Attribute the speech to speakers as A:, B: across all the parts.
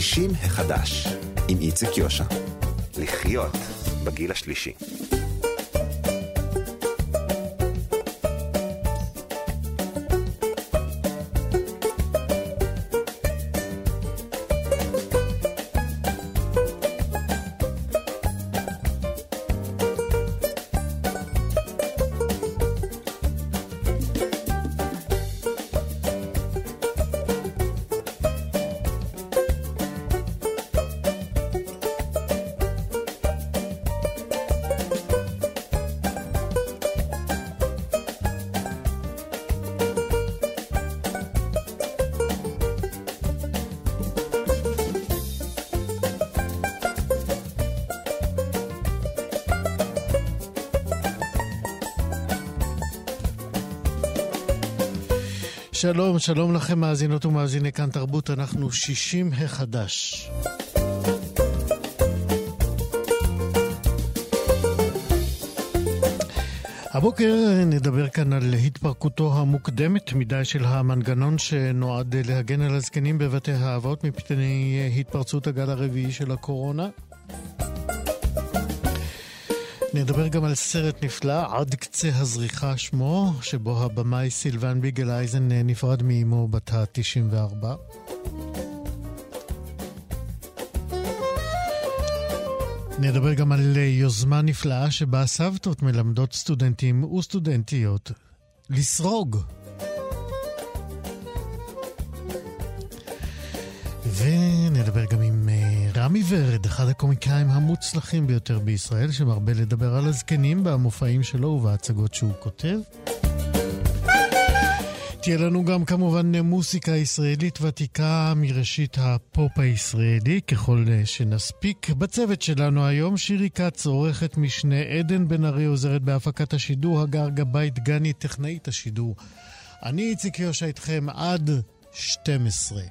A: 60 החדש, עם איציק יושע. לחיות בגיל השלישי.
B: שלום, שלום לכם מאזינות ומאזיני כאן תרבות, אנחנו שישים החדש. הבוקר נדבר כאן על התפרקותו המוקדמת מדי של המנגנון שנועד להגן על הזקנים בבתי האבות מפני התפרצות הגל הרביעי של הקורונה. נדבר גם על סרט נפלא, עד קצה הזריחה שמו, שבו הבמאי סילבן ביגל אייזן נפרד מאמו בת ה-94. נדבר גם על יוזמה נפלאה שבה סבתות מלמדות סטודנטים וסטודנטיות לסרוג. ונדבר גם עם רמי ורד, אחד הקומיקאים המוצלחים ביותר בישראל, שמרבה לדבר על הזקנים במופעים שלו ובהצגות שהוא כותב. תהיה לנו גם כמובן מוסיקה ישראלית ותיקה מראשית הפופ הישראלי, ככל שנספיק. בצוות שלנו היום שירי כץ, עורכת משנה, עדן בן ארי עוזרת בהפקת השידור, הגר גבאי דגני, טכנאית השידור. אני איציק יושע איתכם עד 12.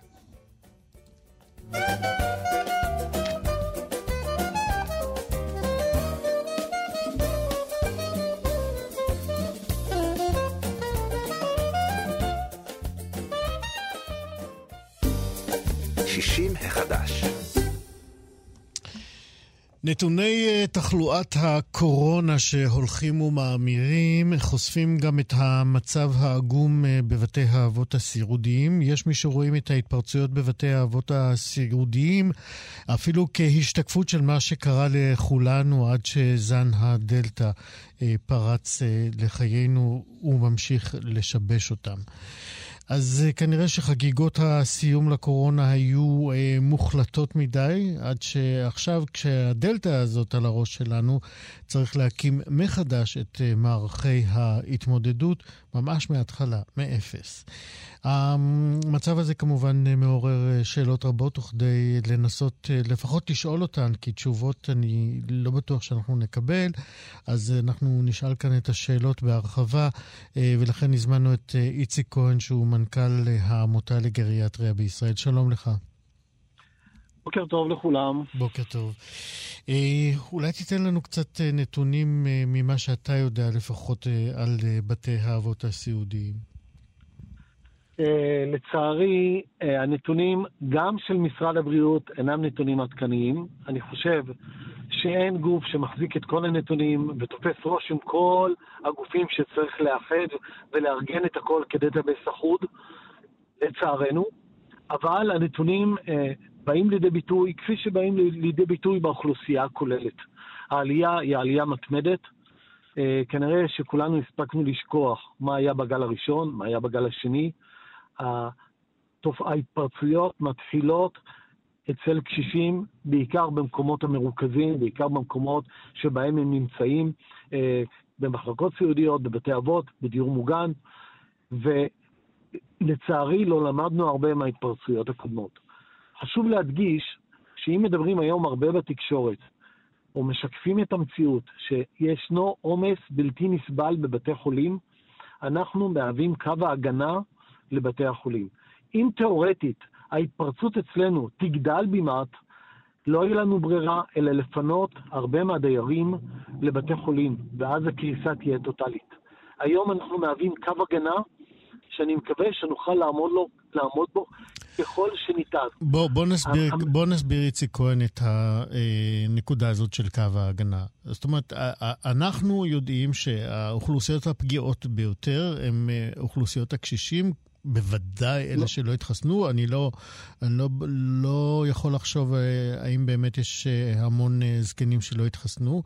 A: שישים החדש.
B: נתוני אה, תחלואת הקורונה שהולכים ומאמירים חושפים גם את המצב העגום אה, בבתי האבות הסיעודיים. יש מי שרואים את ההתפרצויות בבתי האבות הסיעודיים אפילו כהשתקפות של מה שקרה לכולנו עד שזן הדלתא אה, פרץ לחיינו וממשיך לשבש אותם. אז אה, כנראה שחגיגות הסיום לקורונה היו אה, מוחלטות מדי, עד שעכשיו, כשהדלתא הזאת על הראש שלנו, צריך להקים מחדש את אה, מערכי ההתמודדות, ממש מההתחלה, מאפס. המצב הזה כמובן מעורר אה, שאלות רבות, וכדי לנסות אה, לפחות לשאול אותן, כי תשובות אני לא בטוח שאנחנו נקבל, אז אנחנו נשאל כאן את השאלות בהרחבה, אה, ולכן הזמנו את איציק כהן, שהוא מנכ"ל העמותה לגריאטריה בישראל. שלום לך.
C: בוקר טוב לכולם.
B: בוקר טוב. אה, אולי תיתן לנו קצת נתונים אה, ממה שאתה יודע לפחות אה, על בתי האבות הסיעודיים.
C: לצערי, הנתונים גם של משרד הבריאות אינם נתונים עדכניים. אני חושב שאין גוף שמחזיק את כל הנתונים ותופס ראש עם כל הגופים שצריך לאחד ולארגן את הכל לכדי database אחוד, לצערנו. אבל הנתונים באים לידי ביטוי כפי שבאים לידי ביטוי באוכלוסייה הכוללת. העלייה היא עלייה מתמדת. Uh, כנראה שכולנו הספקנו לשכוח מה היה בגל הראשון, מה היה בגל השני. ההתפרצויות מתחילות אצל קשישים, בעיקר במקומות המרוכזים, בעיקר במקומות שבהם הם נמצאים, אה, במחלקות סיעודיות, בבתי אבות, בדיור מוגן, ולצערי לא למדנו הרבה מההתפרצויות הקודמות. חשוב להדגיש שאם מדברים היום הרבה בתקשורת, או משקפים את המציאות שישנו עומס בלתי נסבל בבתי חולים, אנחנו מהווים קו ההגנה לבתי החולים. אם תאורטית ההתפרצות אצלנו תגדל במעט, לא יהיה לנו ברירה אלא לפנות הרבה מהדיירים לבתי חולים, ואז הקריסה תהיה טוטאלית. היום אנחנו מהווים קו הגנה שאני מקווה שנוכל לעמוד, לו, לעמוד בו ככל שניתן.
B: בוא, בוא, נסביר, בוא נסביר, איציק כהן, את הנקודה הזאת של קו ההגנה. זאת אומרת, אנחנו יודעים שהאוכלוסיות הפגיעות ביותר הן אה, אוכלוסיות הקשישים, בוודאי אלה לא. שלא התחסנו. אני לא, אני לא, לא יכול לחשוב אה, האם באמת יש אה, המון אה, זקנים שלא התחסנו.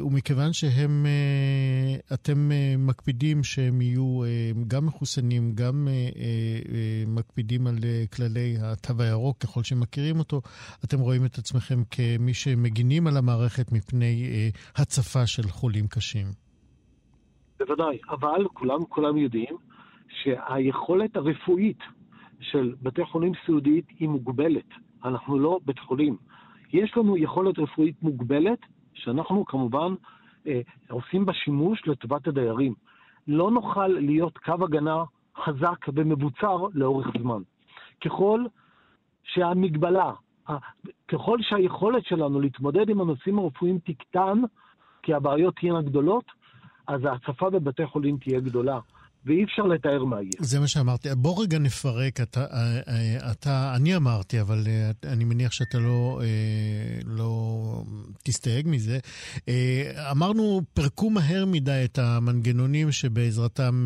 B: ומכיוון שהם, אתם מקפידים שהם יהיו גם מחוסנים, גם מקפידים על כללי התו הירוק ככל שמכירים אותו, אתם רואים את עצמכם כמי שמגינים על המערכת מפני הצפה של חולים קשים.
C: בוודאי, אבל כולם, כולם יודעים שהיכולת הרפואית של בתי חולים סיעודית היא מוגבלת. אנחנו לא בית חולים. יש לנו יכולת רפואית מוגבלת, שאנחנו כמובן אה, עושים בה שימוש לטובת הדיירים. לא נוכל להיות קו הגנה חזק ומבוצר לאורך זמן. ככל שהמגבלה, ככל שהיכולת שלנו להתמודד עם הנושאים הרפואיים תקטן, כי הבעיות תהיינה גדולות, אז ההצפה בבתי חולים תהיה גדולה. ואי אפשר לתאר מה יהיה.
B: זה מה שאמרתי. בוא רגע נפרק. אתה, אה, אה, אתה, אני אמרתי, אבל אה, אני מניח שאתה לא, לא תסתייג מזה. אמרנו, פרקו מהר מדי את המנגנונים שבעזרתם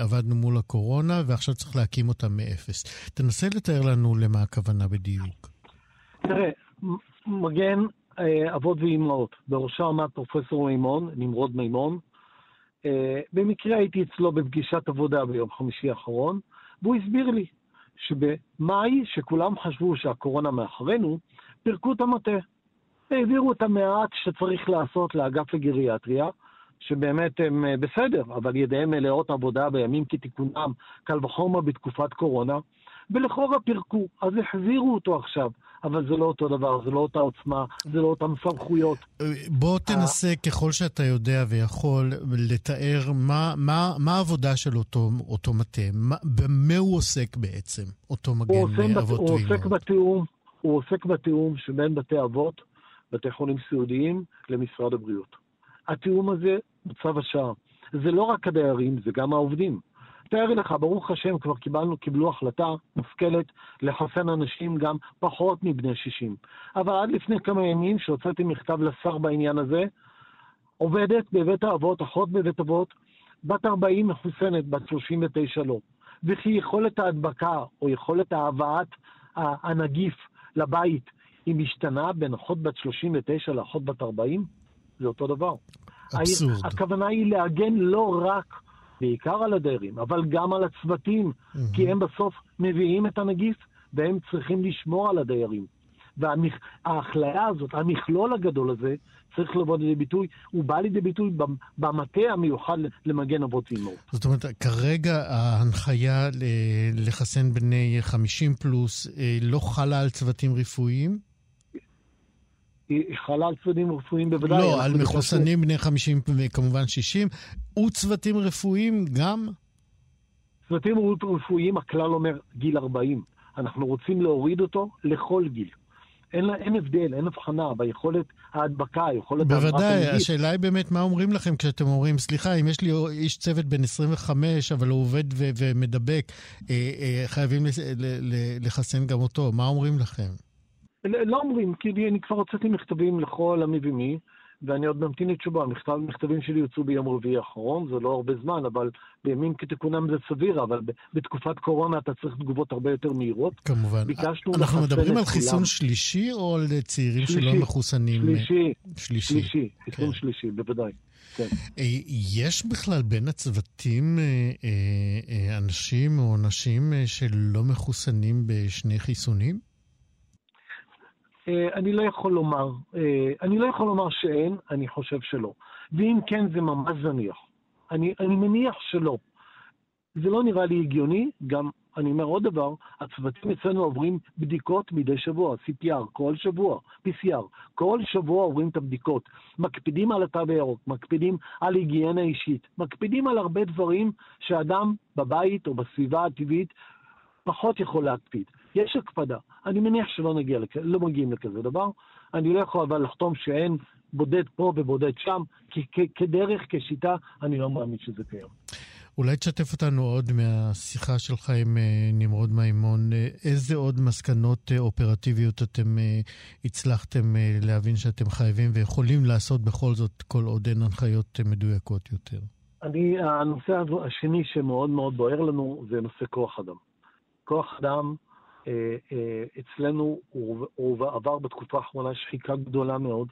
B: עבדנו מול הקורונה, ועכשיו צריך להקים אותם מאפס. תנסה לתאר לנו למה הכוונה בדיוק.
C: תראה, מגן אבות ואימהות, בראשה עמד פרופסור מימון, נמרוד מימון, במקרה הייתי אצלו בפגישת עבודה ביום חמישי האחרון, והוא הסביר לי שבמאי, שכולם חשבו שהקורונה מאחרינו, פירקו את המטה. העבירו את המעט שצריך לעשות לאגף לגריאטריה, שבאמת הם אה, בסדר, אבל ידיהם מלאות עבודה בימים כתיקונם, קל וחומר בתקופת קורונה, ולכאורה פירקו, אז החזירו אותו עכשיו. אבל זה לא אותו דבר, זה לא אותה עוצמה, זה לא אותן סמכויות.
B: בוא תנסה, ככל שאתה יודע ויכול, לתאר מה, מה, מה העבודה של אותו, אותו מטה, במה הוא עוסק בעצם, אותו מגן אבות
C: ואימהות. הוא עוסק בתיאום, הוא עוסק בתיאום שבין בתי אבות, בתי חולים סיעודיים, למשרד הבריאות. התיאום הזה הוא צו השעה. זה לא רק הדיירים, זה גם העובדים. תאר לך, ברוך השם, כבר קיבלנו, קיבלו החלטה מושכלת לחסן אנשים גם פחות מבני 60. אבל עד לפני כמה ימים, שהוצאתי מכתב לשר בעניין הזה, עובדת בבית האבות, אחות בבית אבות, בת 40 מחוסנת, בת 39 לא. וכי יכולת ההדבקה או יכולת ההבאת הנגיף לבית היא משתנה בין אחות בת 39 לאחות בת 40? זה אותו דבר.
B: אבסורד.
C: הכוונה היא להגן לא רק בעיקר על הדיירים, אבל גם על הצוותים, mm-hmm. כי הם בסוף מביאים את הנגיף והם צריכים לשמור על הדיירים. והאכליה הזאת, המכלול הגדול הזה, צריך לבוא לידי ביטוי, הוא בא לידי ביטוי במטה המיוחד למגן אבות ואימהות.
B: זאת אומרת, כרגע ההנחיה לחסן בני 50 פלוס אה, לא חלה על צוותים רפואיים?
C: על צוותים רפואיים בוודאי.
B: לא, על מחוסנים בני 50 וכמובן 60, וצוותים רפואיים גם?
C: צוותים רפואיים, הכלל אומר גיל 40. אנחנו רוצים להוריד אותו לכל גיל. אין, לה, אין הבדל, אין הבחנה ביכולת ההדבקה, יכולת
B: בוודאי, השאלה היא באמת מה אומרים לכם כשאתם אומרים, סליחה, אם יש לי איש צוות בן 25, אבל הוא עובד ומדבק, אה, אה, חייבים לחסן גם אותו, מה אומרים לכם?
C: לא אומרים, כי אני כבר הוצאתי מכתבים לכל המי ומי, ואני עוד ממתין לתשובה. מכתב, מכתבים שלי יוצאו ביום רביעי האחרון, זה לא הרבה זמן, אבל בימים כתיקונם זה סביר, אבל בתקופת קורונה אתה צריך תגובות הרבה יותר מהירות.
B: כמובן. אנחנו מדברים על חיסון כולם. שלישי או על צעירים שלישי, שלא מחוסנים?
C: שלישי. שלישי. שלישי, חיסון כן. שלישי, בוודאי. כן.
B: אה, יש בכלל בין הצוותים אה, אה, אנשים או נשים שלא מחוסנים בשני חיסונים?
C: אה, אני לא יכול לומר, אה, אני לא יכול לומר שאין, אני חושב שלא. ואם כן, זה ממש זניח. אני, אני מניח שלא. זה לא נראה לי הגיוני, גם, אני אומר עוד דבר, הצוותים אצלנו עוברים בדיקות מדי שבוע, CPR, כל שבוע, PCR, כל שבוע עוברים את הבדיקות. מקפידים על התו הירוק, מקפידים על היגיינה אישית, מקפידים על הרבה דברים שאדם בבית או בסביבה הטבעית פחות יכול להקפיד. יש הקפדה. אני מניח שלא נגיע, לכ... לא מגיעים לכזה דבר. אני לא יכול אבל לחתום שאין בודד פה ובודד שם, כי כ- כדרך, כשיטה, אני לא מאמין שזה קיים.
B: אולי תשתף אותנו עוד מהשיחה שלך עם אה, נמרוד מימון. אה, איזה עוד מסקנות אה, אופרטיביות אתם הצלחתם להבין שאתם חייבים ויכולים לעשות בכל זאת, כל עוד אין הנחיות מדויקות יותר?
C: אני, הנושא השני שמאוד מאוד בוער לנו זה נושא כוח אדם. כוח אדם אצלנו הוא, הוא עבר בתקופה האחרונה שחיקה גדולה מאוד.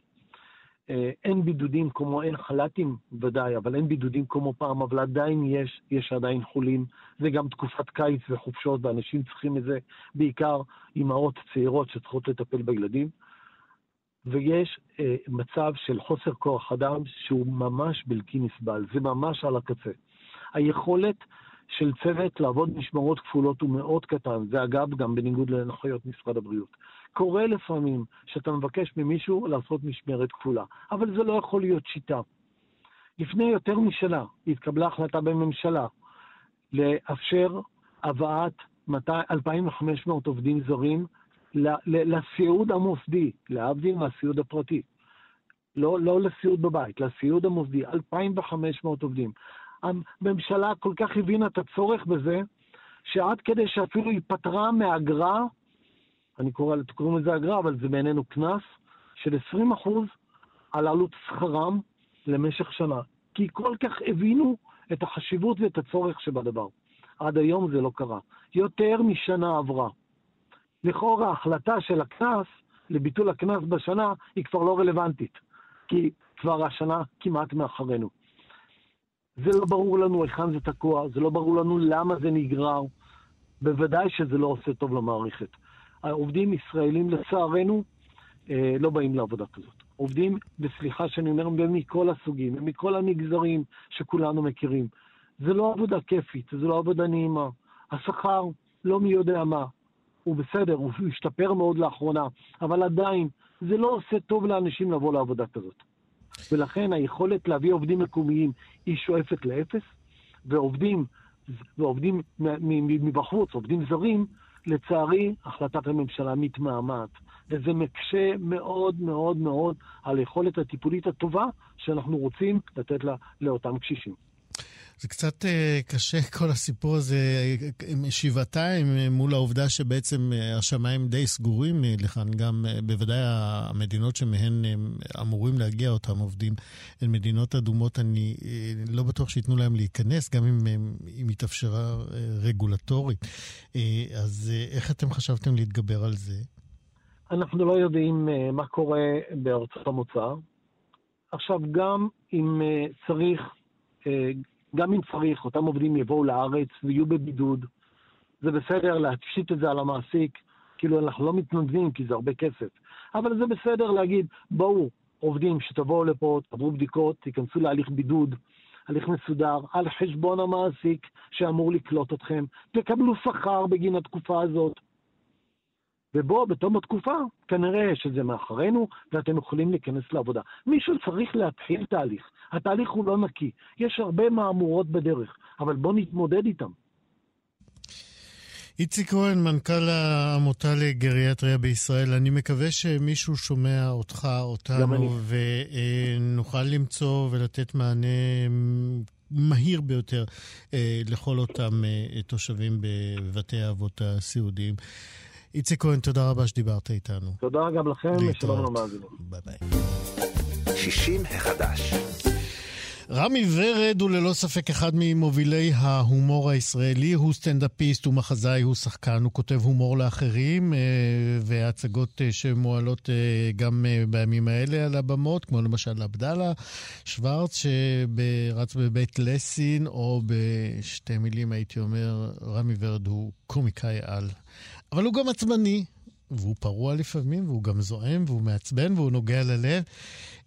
C: אה, אין בידודים כמו, אין חל"תים ודאי, אבל אין בידודים כמו פעם, אבל עדיין יש, יש עדיין חולים. זה גם תקופת קיץ וחופשות, ואנשים צריכים את זה, בעיקר אימהות צעירות שצריכות לטפל בילדים. ויש אה, מצב של חוסר כוח אדם שהוא ממש בלתי נסבל, זה ממש על הקצה. היכולת של צוות לעבוד משמרות כפולות הוא מאוד קטן, זה אגב גם בניגוד להנחיות משרד הבריאות. קורה לפעמים שאתה מבקש ממישהו לעשות משמרת כפולה, אבל זה לא יכול להיות שיטה. לפני יותר משנה התקבלה החלטה בממשלה לאפשר הבאת 2,500 עובדים זרים לסיעוד המוסדי, להבדיל מהסיעוד הפרטי. לא, לא לסיעוד בבית, לסיעוד המוסדי, 2,500 עובדים. הממשלה כל כך הבינה את הצורך בזה, שעד כדי שאפילו היא פטרה מאגרה אני קורא, קוראים לזה אגרה, אבל זה בעינינו קנס של 20% על עלות שכרם למשך שנה. כי כל כך הבינו את החשיבות ואת הצורך שבדבר. עד היום זה לא קרה. יותר משנה עברה. לכאורה ההחלטה של הקנס לביטול הקנס בשנה היא כבר לא רלוונטית, כי כבר השנה כמעט מאחרינו. זה לא ברור לנו היכן זה תקוע, זה לא ברור לנו למה זה נגרר. בוודאי שזה לא עושה טוב למערכת. העובדים ישראלים, לצערנו, אה, לא באים לעבודה כזאת. עובדים, וסליחה שאני אומר, מכל הסוגים, מכל המגזרים שכולנו מכירים. זה לא עבודה כיפית, זה לא עבודה נעימה. השכר לא מי יודע מה. הוא בסדר, הוא השתפר מאוד לאחרונה, אבל עדיין, זה לא עושה טוב לאנשים לבוא לעבודה כזאת. ולכן היכולת להביא עובדים מקומיים היא שואפת לאפס, ועובדים, ועובדים מבחוץ, עובדים זרים, לצערי, החלטת הממשלה מתמהמהת, וזה מקשה מאוד מאוד מאוד על היכולת הטיפולית הטובה שאנחנו רוצים לתת לה לאותם קשישים.
B: זה קצת uh, קשה כל הסיפור הזה שבעתיים מול העובדה שבעצם השמיים די סגורים לכאן, גם בוודאי המדינות שמהן אמורים להגיע אותם עובדים הן מדינות אדומות, אני לא בטוח שייתנו להם להיכנס, גם אם, אם התאפשרה רגולטורית. אז איך אתם חשבתם להתגבר על זה?
C: אנחנו לא יודעים מה קורה בארצות המוצא. עכשיו, גם אם צריך... גם אם צריך, אותם עובדים יבואו לארץ ויהיו בבידוד. זה בסדר להפשיט את זה על המעסיק, כאילו אנחנו לא מתנדבים כי זה הרבה כסף. אבל זה בסדר להגיד, בואו, עובדים שתבואו לפה, תעברו בדיקות, תיכנסו להליך בידוד, הליך מסודר, על חשבון המעסיק שאמור לקלוט אתכם, תקבלו שכר בגין התקופה הזאת. ובו, בתום התקופה, כנראה שזה מאחרינו, ואתם יכולים להיכנס לעבודה. מישהו צריך להתחיל תהליך. התהליך הוא לא נקי. יש הרבה מהמורות בדרך, אבל בואו נתמודד איתם.
B: איציק כהן, מנכ"ל העמותה לגריאטריה בישראל, אני מקווה שמישהו שומע אותך, אותנו, ונוכל למצוא ולתת מענה מהיר ביותר אה, לכל אותם אה, תושבים בבתי האבות הסיעודיים. איציק כהן, תודה רבה שדיברת איתנו.
C: תודה גם לכם, ושלום למאזינים.
B: ביי ביי. 60 החדש. רמי ורד הוא ללא ספק אחד ממובילי ההומור הישראלי. הוא סטנדאפיסט, הוא מחזאי, הוא שחקן, הוא כותב הומור לאחרים, אה, והצגות אה, שמועלות אה, גם בימים האלה על הבמות, כמו למשל עבדאללה שוורץ, שרץ בבית לסין, או בשתי מילים הייתי אומר, רמי ורד הוא קומיקאי על. אבל הוא גם עצבני, והוא פרוע לפעמים, והוא גם זועם, והוא מעצבן, והוא נוגע ללב.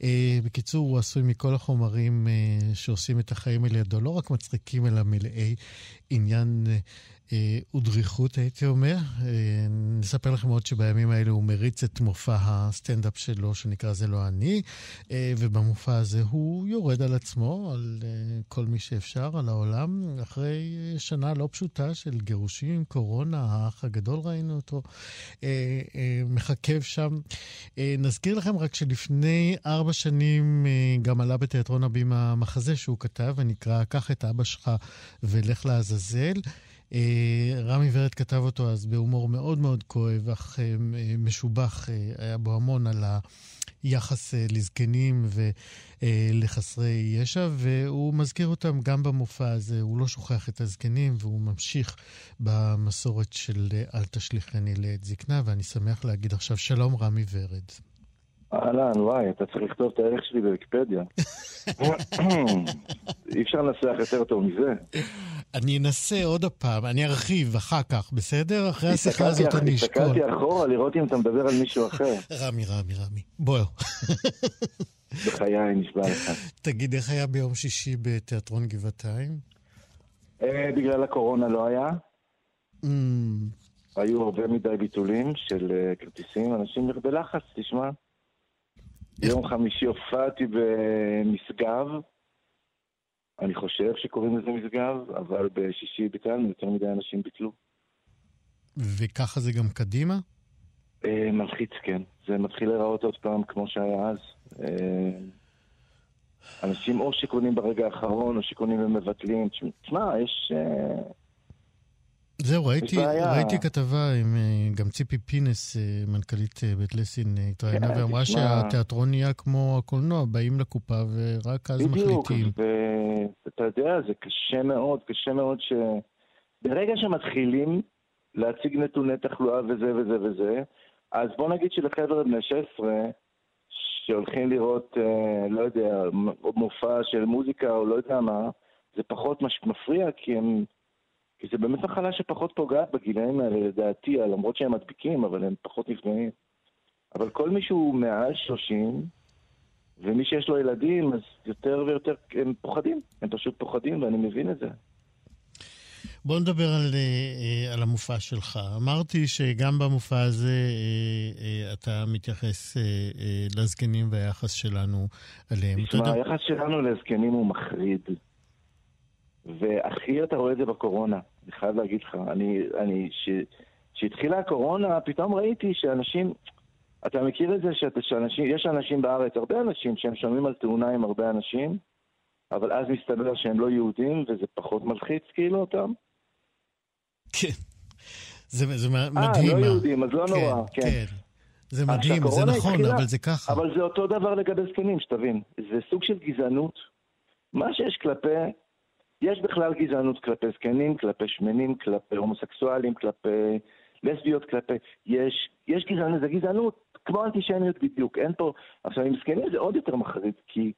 B: אה, בקיצור, הוא עשוי מכל החומרים אה, שעושים את החיים על ידו, לא רק מצחיקים, אלא מלאי עניין אה, ודריכות, הייתי אומר. אה, נספר לכם עוד שבימים האלה הוא מריץ את מופע הסטנדאפ שלו, שנקרא זה לא אני, אה, ובמופע הזה הוא יורד על עצמו, על כל מי שאפשר, על העולם, אחרי שנה לא פשוטה של גירושים, קורונה, האח הגדול ראינו אותו, מחכב שם. נזכיר לכם רק שלפני ארבע שנים גם עלה בתיאטרון הבימה מחזה שהוא כתב, ונקרא "קח את אבא שלך ולך לעזאזל". רמי ורד כתב אותו אז בהומור מאוד מאוד כואב, אך משובח, היה בו המון על ה... יחס אה, לזקנים ולחסרי ישע, והוא מזכיר אותם גם במופע הזה. הוא לא שוכח את הזקנים, והוא ממשיך במסורת של אה, אל תשליכני לעת זקנה, ואני שמח להגיד עכשיו שלום רמי ורד.
D: אהלן, וואי, אתה צריך לכתוב את הערך שלי בוויקיפדיה. אי אפשר לנסח יותר טוב מזה.
B: אני אנסה עוד הפעם, אני ארחיב אחר כך, בסדר? אחרי השיחה הזאת אני אשקול.
D: הסתכלתי אחורה לראות אם אתה מדבר על מישהו אחר.
B: רמי, רמי, רמי. בוא.
D: בחיי, נשבע לך.
B: תגיד, איך היה ביום שישי בתיאטרון גבעתיים?
D: אה, בגלל הקורונה לא היה. Mm. היו הרבה מדי ביטולים של אה, כרטיסים, אנשים בלחץ, תשמע. יום חמישי הופעתי במשגב. אני חושב שקוראים לזה משגב, אבל בשישי ביטלנו, יותר מדי אנשים ביטלו.
B: וככה זה גם קדימה?
D: אה, מלחיץ, כן. זה מתחיל להיראות עוד פעם כמו שהיה אז. אה, אנשים או שקונים ברגע האחרון, או שקונים ומבטלים. תשמע, יש... אה,
B: זהו, ראיתי, ראיתי כתבה עם אה, גם ציפי פינס, אה, מנכ"לית אה, בית לסין, התראיינה כן, ואמרה תשמע... שהתיאטרון נהיה כמו הקולנוע, באים לקופה ורק אז בדיוק, מחליטים.
D: בדיוק, ואתה יודע, זה קשה מאוד, קשה מאוד ש... ברגע שמתחילים להציג נתוני תחלואה וזה וזה וזה, אז בוא נגיד שלחבר'ה בני 16, שהולכים לראות, לא יודע, מופע של מוזיקה או לא יודע מה, זה פחות מפריע, כי הם... כי זה באמת מחלה שפחות פוגעת בגילאים האלה, לדעתי, למרות שהם מדביקים, אבל הם פחות נפגעים. אבל כל מי שהוא מעל 30, ומי שיש לו ילדים, אז יותר ויותר הם פוחדים. הם פשוט פוחדים, ואני מבין את זה.
B: בוא נדבר על, אה, על המופע שלך. אמרתי שגם במופע הזה אה, אתה מתייחס אה, לזקנים והיחס שלנו אליהם.
D: תשמע, היחס שלנו לזקנים הוא מחריד. והכי אתה רואה את זה בקורונה, אני חייב להגיד לך. אני, אני, כשהתחילה הקורונה, פתאום ראיתי שאנשים, אתה מכיר את זה שאת, שאנשים, יש אנשים בארץ, הרבה אנשים, שהם שומעים על תאונה עם הרבה אנשים, אבל אז מסתבר שהם לא יהודים, וזה פחות מלחיץ כאילו אותם?
B: כן. זה, זה מדהים.
D: אה, לא יהודים, אז לא כן, נורא, כן. כן.
B: זה מדהים, זה נכון, התחילה, אבל זה ככה.
D: אבל זה אותו דבר לגבי זקנים, שתבין. זה סוג של גזענות. מה שיש כלפי יש בכלל גזענות כלפי זקנים, כלפי שמנים, כלפי הומוסקסואלים, כלפי לסביות, כלפי... יש, יש גזענות, זה גזענות כמו אנטישמיות בדיוק, אין פה... עכשיו, עם זקנים זה עוד יותר מחריד, כי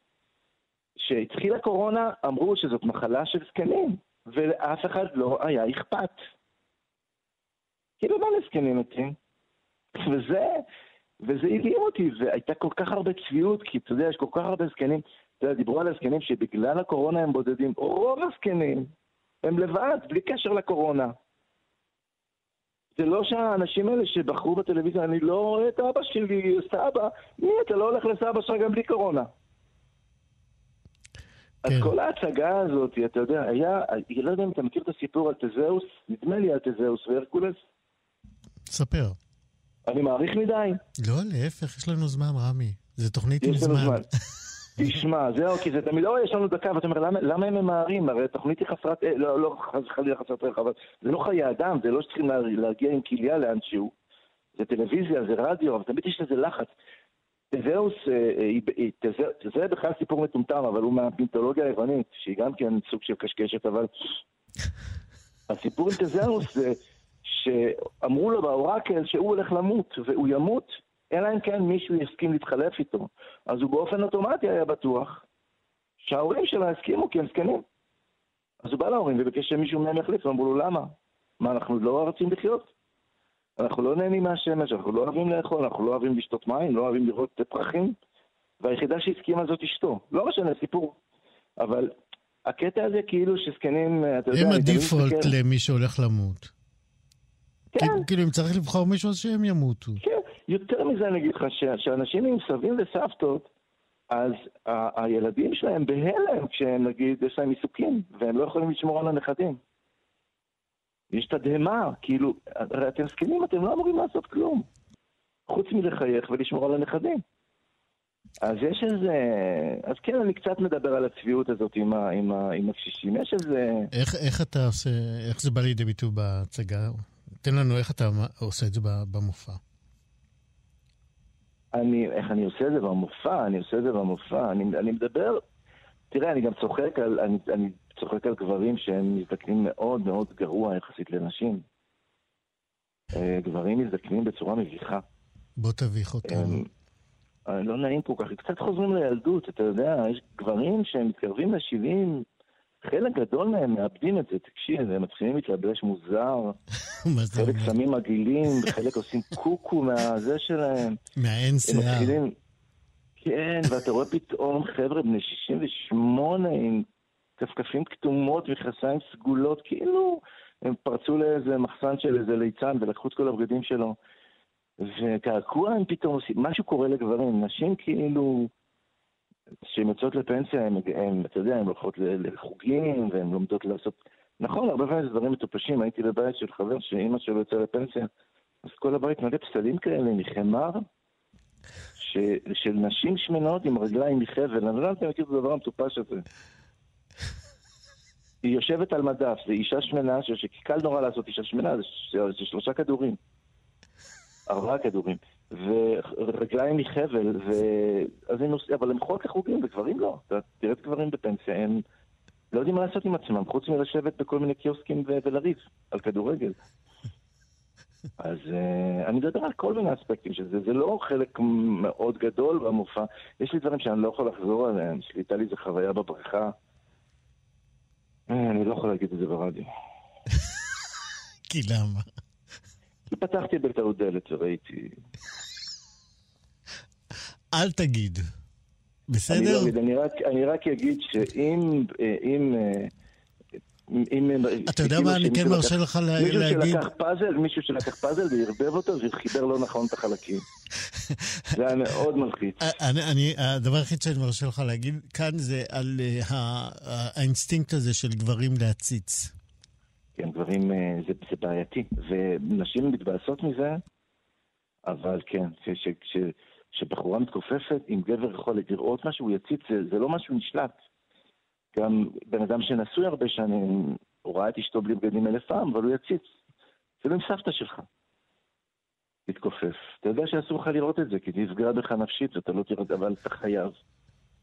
D: כשהתחילה קורונה אמרו שזאת מחלה של זקנים, ולאף אחד לא היה אכפת. כאילו, מה לזקנים מתים? וזה, וזה הדהים אותי, והייתה כל כך הרבה צביעות, כי אתה יודע, יש כל כך הרבה זקנים. אתה יודע, דיברו על הזקנים שבגלל הקורונה הם בודדים. רוב הזקנים הם לבד, בלי קשר לקורונה. זה לא שהאנשים האלה שבחרו בטלוויזיה, אני לא רואה את אבא שלי, סבא, מי, אתה לא הולך לסבא שלך גם בלי קורונה. כן. אז כל ההצגה הזאת, אתה יודע, היה, אני לא יודע אם אתה מכיר את הסיפור על תזהוס, נדמה לי על תזהוס והרקולס.
B: ספר.
D: אני מעריך מדי.
B: לא, להפך, יש לנו זמן, רמי. זה תוכנית עם זמן.
D: תשמע, זהו, כי זה תמיד, אוי, יש לנו דקה, ואתה אומר, למה, למה הם ממהרים? הרי התוכנית היא חסרת, אה, לא, לא חלילה חסרת ערך, אבל זה לא חיי אדם, זה לא שצריכים להגיע עם כליה לאנשהו. זה טלוויזיה, זה רדיו, אבל תמיד יש לזה לחץ. תזהוס, אה, אה, זה בכלל סיפור מטומטם, אבל הוא מהמיתולוגיה היוונית, שהיא גם כן סוג של קשקשת, אבל הסיפור עם תזהוס זה שאמרו לו באורקל שהוא הולך למות, והוא ימות אלא אם כן מישהו יסכים להתחלף איתו. אז הוא באופן אוטומטי היה בטוח שההורים שלו הסכימו כי הם זקנים. אז הוא בא להורים וביקש שמישהו מהם יחליף, אמרו לו למה? מה, אנחנו לא רוצים לחיות? אנחנו לא נהנים מהשמש, אנחנו לא אוהבים לאכול, אנחנו לא אוהבים לשתות מים, לא אוהבים לראות פרחים, והיחידה שהסכימה זאת אשתו. לא משנה, סיפור. אבל הקטע הזה כאילו שזקנים, אתה יודע...
B: הם הדיפולט למי שהולך למות. כן. כאילו, אם צריך לבחור מישהו, אז שהם ימותו.
D: כן, יותר מזה אני אגיד לך, שאנשים עם סבים וסבתות, אז ה- הילדים שלהם בהלם כשהם נגיד, יש להם עיסוקים, והם לא יכולים לשמור על הנכדים. יש תדהמה, כאילו, הרי אתם זקנים, אתם לא אמורים לעשות כלום. חוץ מלחייך ולשמור על הנכדים. אז יש איזה... אז כן, אני קצת מדבר על הצביעות הזאת עם, ה, עם, ה, עם הקשישים. יש איזה...
B: איך, איך אתה עושה, איך זה בא לידי ביטוי בהצגה? תן לנו איך אתה עושה את זה במופע.
D: אני, איך אני עושה את זה במופע? אני עושה את זה במופע. אני, אני מדבר... תראה, אני גם צוחק על, אני, אני צוחק על גברים שהם מזדקנים מאוד מאוד גרוע יחסית לנשים. אה, גברים מזדקנים בצורה מביכה.
B: בוא תביך אותם.
D: לא נעים כל כך, קצת חוזרים לילדות, אתה יודע, יש גברים שהם מתקרבים ל-70, חלק גדול מהם מאבדים את זה, תקשיב, הם מתחילים להתלבש מוזר, חלק שמים מגעילים, חלק עושים קוקו מהזה שלהם.
B: מהאין שיער.
D: כן, ואתה רואה פתאום חבר'ה בני 68 עם כפכפים כתומות וכסיים סגולות, כאילו הם פרצו לאיזה מחסן של איזה ליצן ולקחו את כל הבגדים שלו. וקעקוע הם פתאום עושים, משהו קורה לגברים, נשים כאילו, כשהן יוצאות לפנסיה, הן, אתה יודע, הן הולכות לחוגים והן לומדות לעשות... נכון, הרבה פעמים זה דברים מטופשים, הייתי בבית של חבר שאימא שלו יצאה לפנסיה, אז כל הבית מלא פסלים כאלה מחמר, ש... של נשים שמנות עם רגליים מחבל, אני לא יודע אם מכיר את הדבר המטופש הזה. היא יושבת על מדף, זו אישה שמנה, שקל נורא לעשות אישה שמנה, זה שלושה כדורים. ארבעה כדורים. ורגליים מחבל, ו... אז הם נוסעים, אבל הם חוק לחוגים, וגברים לא. אתה תראה את גברים בפנסיה, הם לא יודעים מה לעשות עם עצמם, חוץ מלשבת בכל מיני קיוסקים ו... ולריב על כדורגל. אז uh, אני מדבר על כל מיני אספקטים של זה, זה לא חלק מאוד גדול במופע. יש לי דברים שאני לא יכול לחזור עליהם, שליטה לי איזה חוויה בבריכה. אה, אני לא יכול להגיד את זה ברדיו.
B: כי למה?
D: פתחתי בטעות דלת וראיתי...
B: אל תגיד. בסדר?
D: אני, לא, אני, רק, אני רק אגיד שאם... אם, אם,
B: אתה יודע מה, אני כן מרשה לך להגיד...
D: מישהו שלקח פאזל, מישהו שלקח פאזל וערבב אותו וחיבר לא נכון את החלקים. זה היה מאוד מלחיץ.
B: הדבר היחיד שאני מרשה לך להגיד כאן זה על אה, האינסטינקט הזה של גברים להציץ.
D: כן, גברים, אה, זה, זה בעייתי, ונשים מתבאסות מזה, אבל כן, כשבחורה מתכופפת, אם גבר יכול לראות משהו, הוא יציץ, זה, זה לא משהו נשלט. גם בן אדם שנשוי הרבה שנים, הוא ראה את אשתו בלי בגדים אלף פעם, אבל הוא יציץ. אפילו עם סבתא שלך. להתכופף. אתה יודע שאסור לך לראות את זה, כי זה יפגע בך נפשית, ואתה לא תראה, אבל אתה חייב.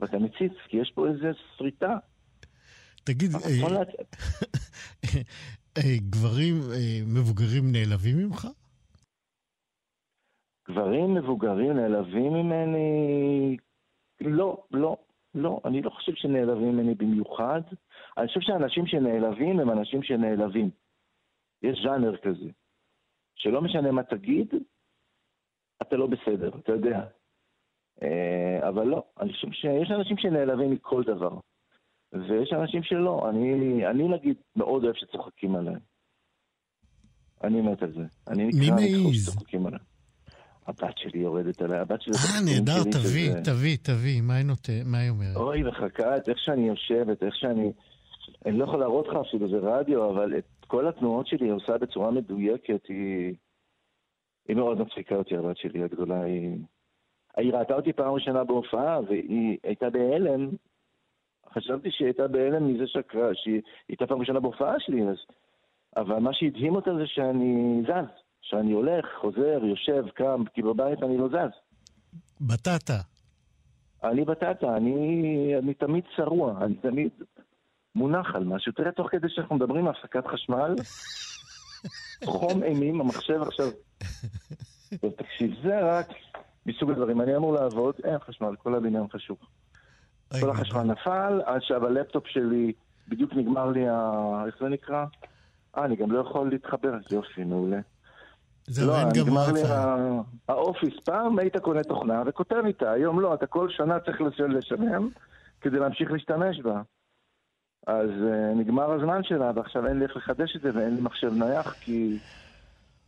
D: ואתה מציץ, כי יש פה איזה שריטה.
B: תגיד, אה, אה, גברים אה, מבוגרים נעלבים ממך?
D: גברים מבוגרים נעלבים ממני? לא, לא, לא. אני לא חושב שנעלבים ממני במיוחד. אני חושב שאנשים שנעלבים הם אנשים שנעלבים. יש ז'אנר כזה. שלא משנה מה תגיד, אתה לא בסדר, אתה יודע. אבל לא, אני חושב שיש אנשים שנעלבים מכל דבר. ויש אנשים שלא. אני, אני נגיד מאוד אוהב שצוחקים עליהם. אני מת על זה. אני
B: נקרא מי שצוחקים
D: עליהם. הבת שלי יורדת עליי, הבת שלי...
B: אה, נהדר, תביא, תביא, תביא, מה היא אומרת?
D: אוי, מחכה את איך שאני יושבת, איך שאני... אני לא יכול להראות לך אפילו, זה רדיו, אבל את כל התנועות שלי היא עושה בצורה מדויקת, היא... היא מאוד מצחיקה אותי, הבת שלי הגדולה, היא... היא ראתה אותי פעם ראשונה בהופעה, והיא הייתה בהלם חשבתי שהיא הייתה בהלם מזה שקרה, שהיא הייתה פעם ראשונה בהופעה שלי, אז... אבל מה שהדהים אותה זה שאני זז, שאני הולך, חוזר, יושב, קם, כי בבית אני לא זז.
B: בטטה.
D: אני בטטה, אני, אני תמיד צרוע, אני תמיד מונח על משהו. תראה, תוך כדי שאנחנו מדברים על הפסקת חשמל, חום אימים, המחשב עכשיו... תקשיב, זה רק מסוג הדברים. אני אמור לעבוד, אין חשמל, כל הבניין חשוך. כל החשמל נפל, עד שהלפטופ שלי, בדיוק נגמר לי ה... איך זה נקרא? אה, אני גם לא יכול להתחבר, יופי, מעולה.
B: זהו, לא,
D: נגמר לי האופיס. פעם היית קונה תוכנה וכותב איתה, היום לא, אתה כל שנה צריך לשלם כדי להמשיך להשתמש בה. אז uh, נגמר הזמן שלה, ועכשיו אין לי איך לחדש את זה ואין לי מחשב נייח, כי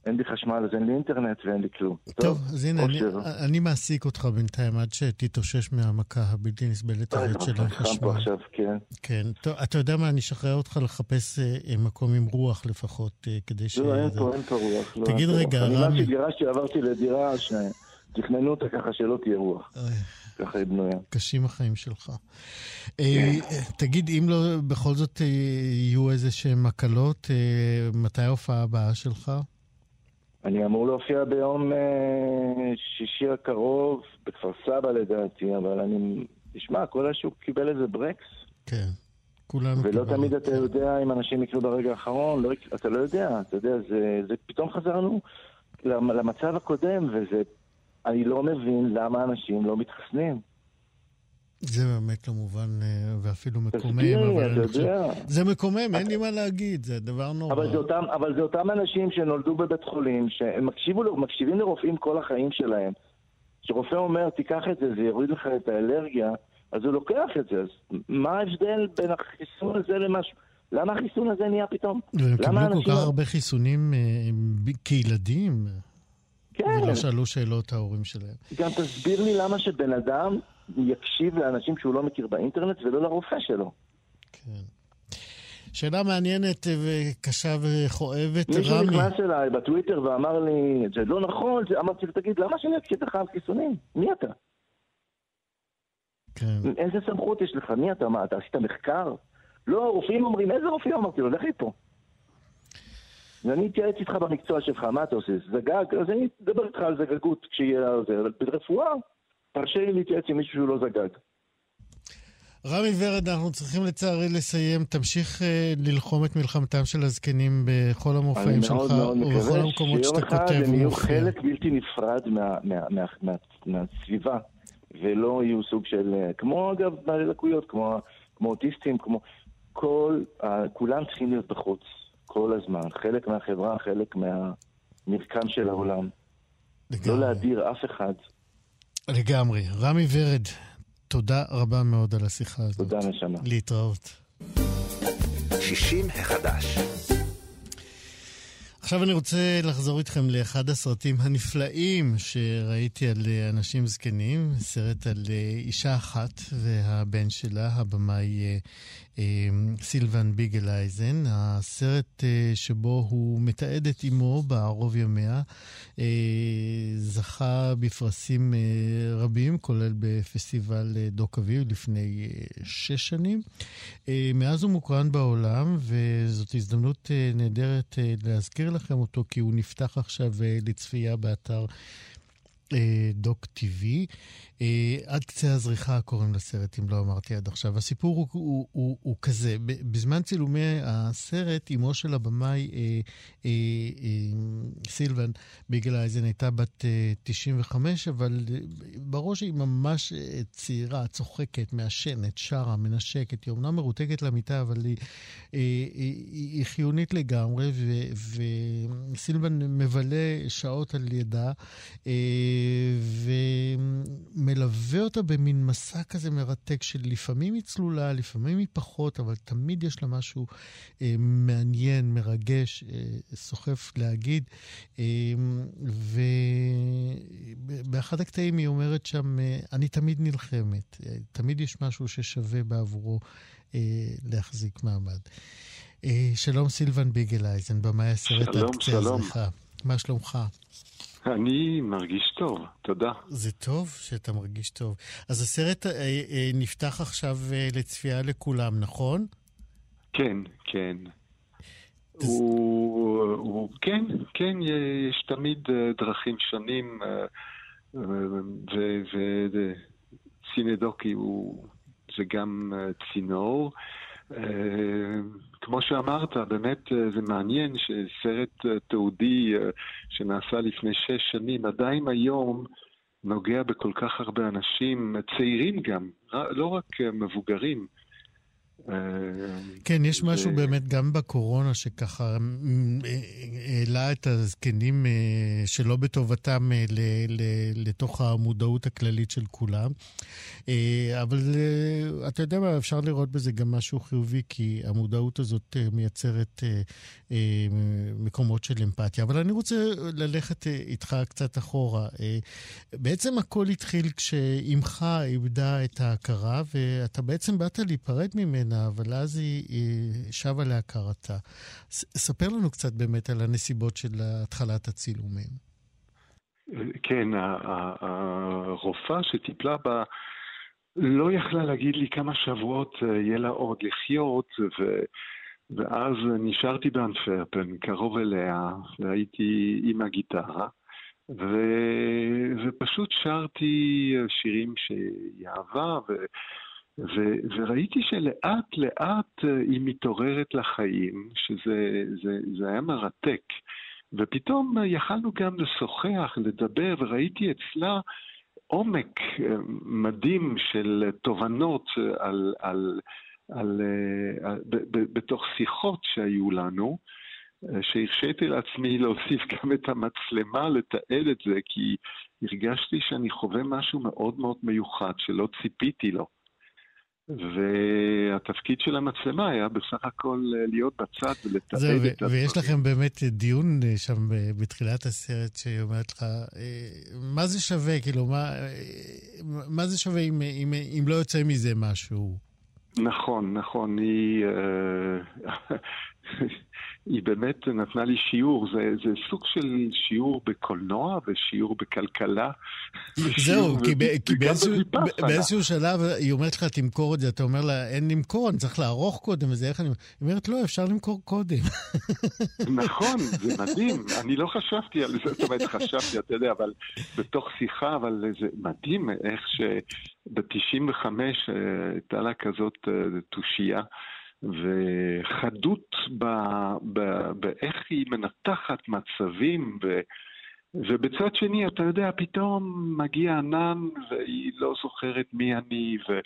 D: אין לי חשמל, אז אין לי אינטרנט ואין לי כלום.
B: טוב, אז הנה, אני, אני מעסיק אותך בינתיים עד שתתאושש מהמכה הבלתי נסבלת הזאת של החשמל.
D: עכשיו, כן.
B: כן. טוב, אתה יודע מה, אני אשחרר אותך לחפש אה, מקום עם רוח לפחות, אה, כדי ש...
D: לא, אין פה, אין פה רוח. לא,
B: תגיד רגע,
D: רמי...
B: אני
D: מאז שגירשתי עברתי לדירה שתכננו אותה ככה שלא תהיה רוח. ככה היא בנויה.
B: קשים החיים שלך. אה, תגיד, אם לא, בכל זאת אה, יהיו איזה שהן הקלות, אה, מתי ההופעה הבאה שלך?
D: אני אמור להופיע ביום שישי הקרוב, בכפר סבא לדעתי, אבל אני... תשמע, כל השוק קיבל איזה ברקס.
B: כן. כולנו
D: ולא תמיד אתה יודע אם אנשים יקנו ברגע האחרון, לא, אתה לא יודע, אתה יודע, זה, זה פתאום חזרנו למצב הקודם, וזה אני לא מבין למה אנשים לא מתחסנים.
B: זה באמת לא מובן אה, ואפילו מקומם,
D: תסביר לי, אתה יודע.
B: זה מקומם, אין לי מה להגיד, זה דבר נורא.
D: אבל זה אותם, אבל זה אותם אנשים שנולדו בבית חולים, שהם מקשיבו, מקשיבים לרופאים כל החיים שלהם. כשרופא אומר, תיקח את זה, זה יוריד לך את האלרגיה, אז הוא לוקח את זה. אז מה ההבדל בין החיסון הזה למשהו? למה החיסון הזה נהיה פתאום?
B: והם קיבלו כל כך הרבה חיסונים אה, כילדים.
D: כן.
B: ולא שאלו שאלות ההורים שלהם.
D: גם תסביר לי למה שבן אדם יקשיב לאנשים שהוא לא מכיר באינטרנט ולא לרופא שלו.
B: כן. שאלה מעניינת וקשה וכואבת,
D: רמי. מישהו נכנס אליי בטוויטר ואמר לי, זה לא נכון, זה... אמרתי לו, תגיד, למה שאני אקשיב לך על חיסונים? מי אתה?
B: כן.
D: איזה סמכות יש לך? מי אתה? מה, אתה עשית מחקר? לא, רופאים אומרים, איזה רופאים? אמרתי לו, לך מפה. ואני אתייעץ איתך במקצוע שלך, מה אתה עושה? זגג? אז אני אדבר איתך על זגגות כשיהיה זה, אבל ברפואה, תרשה לי להתייעץ עם מישהו שהוא לא זגג.
B: רמי ורד, אנחנו צריכים לצערי לסיים. תמשיך אה, ללחום את מלחמתם של הזקנים בכל המופעים שלך, ובכל המקומות שאתה כותב.
D: אני מאוד מאוד מקווה שיום אחד הם יהיו חלק בלתי נפרד מה, מה, מה, מה, מהסביבה, ולא יהיו סוג של, אה, כמו אגב בעלי לקויות, כמו, כמו אוטיסטים, כמו... כל, uh, כולם צריכים להיות בחוץ. כל הזמן, חלק מהחברה, חלק מהמרקם של העולם. לגמרי. לא להדיר אף אחד.
B: לגמרי. רמי ורד, תודה רבה מאוד על השיחה הזאת.
D: תודה, נשמה.
B: להתראות.
A: 60 החדש.
B: עכשיו אני רוצה לחזור איתכם לאחד הסרטים הנפלאים שראיתי על אה, אנשים זקנים, סרט על אה, אישה אחת והבן שלה, הבמאי אה, סילבן ביגלאייזן, הסרט שבו הוא מתעד את אמו בערוב ימיה, זכה בפרסים רבים, כולל בפסטיבל דוק אביב לפני שש שנים. מאז הוא מוקרן בעולם, וזאת הזדמנות נהדרת להזכיר לכם אותו, כי הוא נפתח עכשיו אה, לצפייה באתר אה, דוק טיווי. אה, עד קצה הזריחה קוראים לסרט, אם לא אמרתי עד עכשיו. הסיפור הוא, הוא, הוא, הוא כזה, בזמן צילומי הסרט, אמו של הבמאי אה, אה, אה, סילבן ביגל אייזן הייתה בת אה, 95, אבל אה, בראש היא ממש אה, צעירה, צוחקת, מעשנת, שרה, מנשקת. היא אומנם מרותקת למיטה, אבל היא, אה, היא, היא חיונית לגמרי, וסילבן מבלה שעות על ידה, אה, ו... מלווה אותה במין מסע כזה מרתק של לפעמים היא צלולה, לפעמים היא פחות, אבל תמיד יש לה משהו אה, מעניין, מרגש, אה, סוחף להגיד. אה, ובאחד הקטעים היא אומרת שם, אה, אני תמיד נלחמת, אה, תמיד יש משהו ששווה בעבורו אה, להחזיק מעמד. אה, שלום סילבן ביגלאייזן, במאי הסרט עד קצה הזריחה. מה שלומך?
E: אני מרגיש טוב, תודה.
B: זה טוב שאתה מרגיש טוב. אז הסרט אה, אה, נפתח עכשיו אה, לצפייה לכולם, נכון?
E: כן, כן. אז... הוא, הוא, כן, כן, יש תמיד דרכים שונים, וסינדוקי זה גם צינור. כמו שאמרת, באמת אה, זה מעניין שסרט אה, תיעודי אה, שנעשה לפני שש שנים, עדיין היום נוגע בכל כך הרבה אנשים, צעירים גם, לא רק מבוגרים.
B: כן, יש משהו באמת גם בקורונה שככה העלה את הזקנים שלא בטובתם לתוך המודעות הכללית של כולם. אבל אתה יודע מה, אפשר לראות בזה גם משהו חיובי, כי המודעות הזאת מייצרת מקומות של אמפתיה. אבל אני רוצה ללכת איתך קצת אחורה. בעצם הכל התחיל כשאימך איבדה את ההכרה, ואתה בעצם באת להיפרד ממנה, אבל אז היא, היא שבה להכרתה. ספר לנו קצת באמת על הנסיבות של התחלת הצילומים.
E: כן, הרופאה שטיפלה בה לא יכלה להגיד לי כמה שבועות אה, יהיה לה עוד לחיות, ו... ואז נשארתי באנטוורפן, קרוב אליה, והייתי עם הגיטרה. ו... ופשוט שרתי שירים שהיא אהבה, ו... ו... וראיתי שלאט לאט היא מתעוררת לחיים, שזה זה, זה היה מרתק. ופתאום יכלנו גם לשוחח, לדבר, וראיתי אצלה עומק מדהים של תובנות על, על, על, על, ב, ב, בתוך שיחות שהיו לנו. שהרשיתי לעצמי להוסיף גם את המצלמה לתעד את זה, כי הרגשתי שאני חווה משהו מאוד מאוד מיוחד שלא ציפיתי לו. והתפקיד של המצלמה היה בסך הכל להיות בצד ולתעד את הדברים.
B: ויש לכם באמת דיון אה, שם אה, בתחילת הסרט שאומרת לך, אה, מה זה שווה, כאילו, מה, מה זה שווה אם, אם, אם לא יוצא מזה משהו?
E: נכון, נכון, היא... היא באמת נתנה לי שיעור, זה, זה סוג של שיעור בקולנוע ושיעור בכלכלה.
B: זהו, כי, ב, כי באיזשהו, באיזשהו שלב היא אומרת לך, תמכור את זה, אתה אומר לה, אין למכור, אני צריך לערוך קודם, וזה איך אני... היא אומרת, לא, אפשר למכור קודם.
E: נכון, זה מדהים, אני לא חשבתי על זה, זאת אומרת, חשבתי, אתה יודע, אבל בתוך שיחה, אבל זה מדהים איך שב-95 אה, הייתה לה כזאת אה, תושייה. וחדות באיך היא מנתחת מצבים, ו, ובצד שני, אתה יודע, פתאום מגיע ענן והיא לא זוכרת מי אני, ו,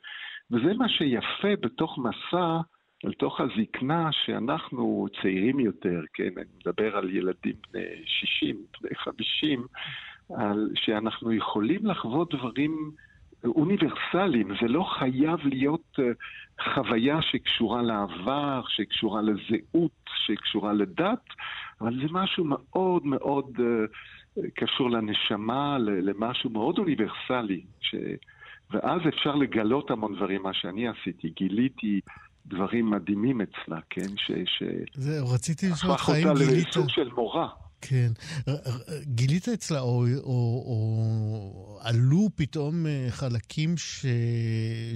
E: וזה מה שיפה בתוך מסע, לתוך הזקנה, שאנחנו צעירים יותר, כן, אני מדבר על ילדים בני 60, בני 50, על שאנחנו יכולים לחוות דברים אוניברסליים, זה לא חייב להיות אה, חוויה שקשורה לעבר, שקשורה לזהות, שקשורה לדת, אבל זה משהו מאוד מאוד uh, קשור לנשמה, למשהו מאוד אוניברסלי. ש... ואז אפשר לגלות המון דברים, מה שאני עשיתי. גיליתי דברים מדהימים אצלה, כן? ש... ש...
B: זהו, רציתי לשאול אותך אם גילית...
E: הפך אותה לסוג של מורה.
B: כן. גילית אצלה, או, או, או עלו פתאום אה, חלקים ש,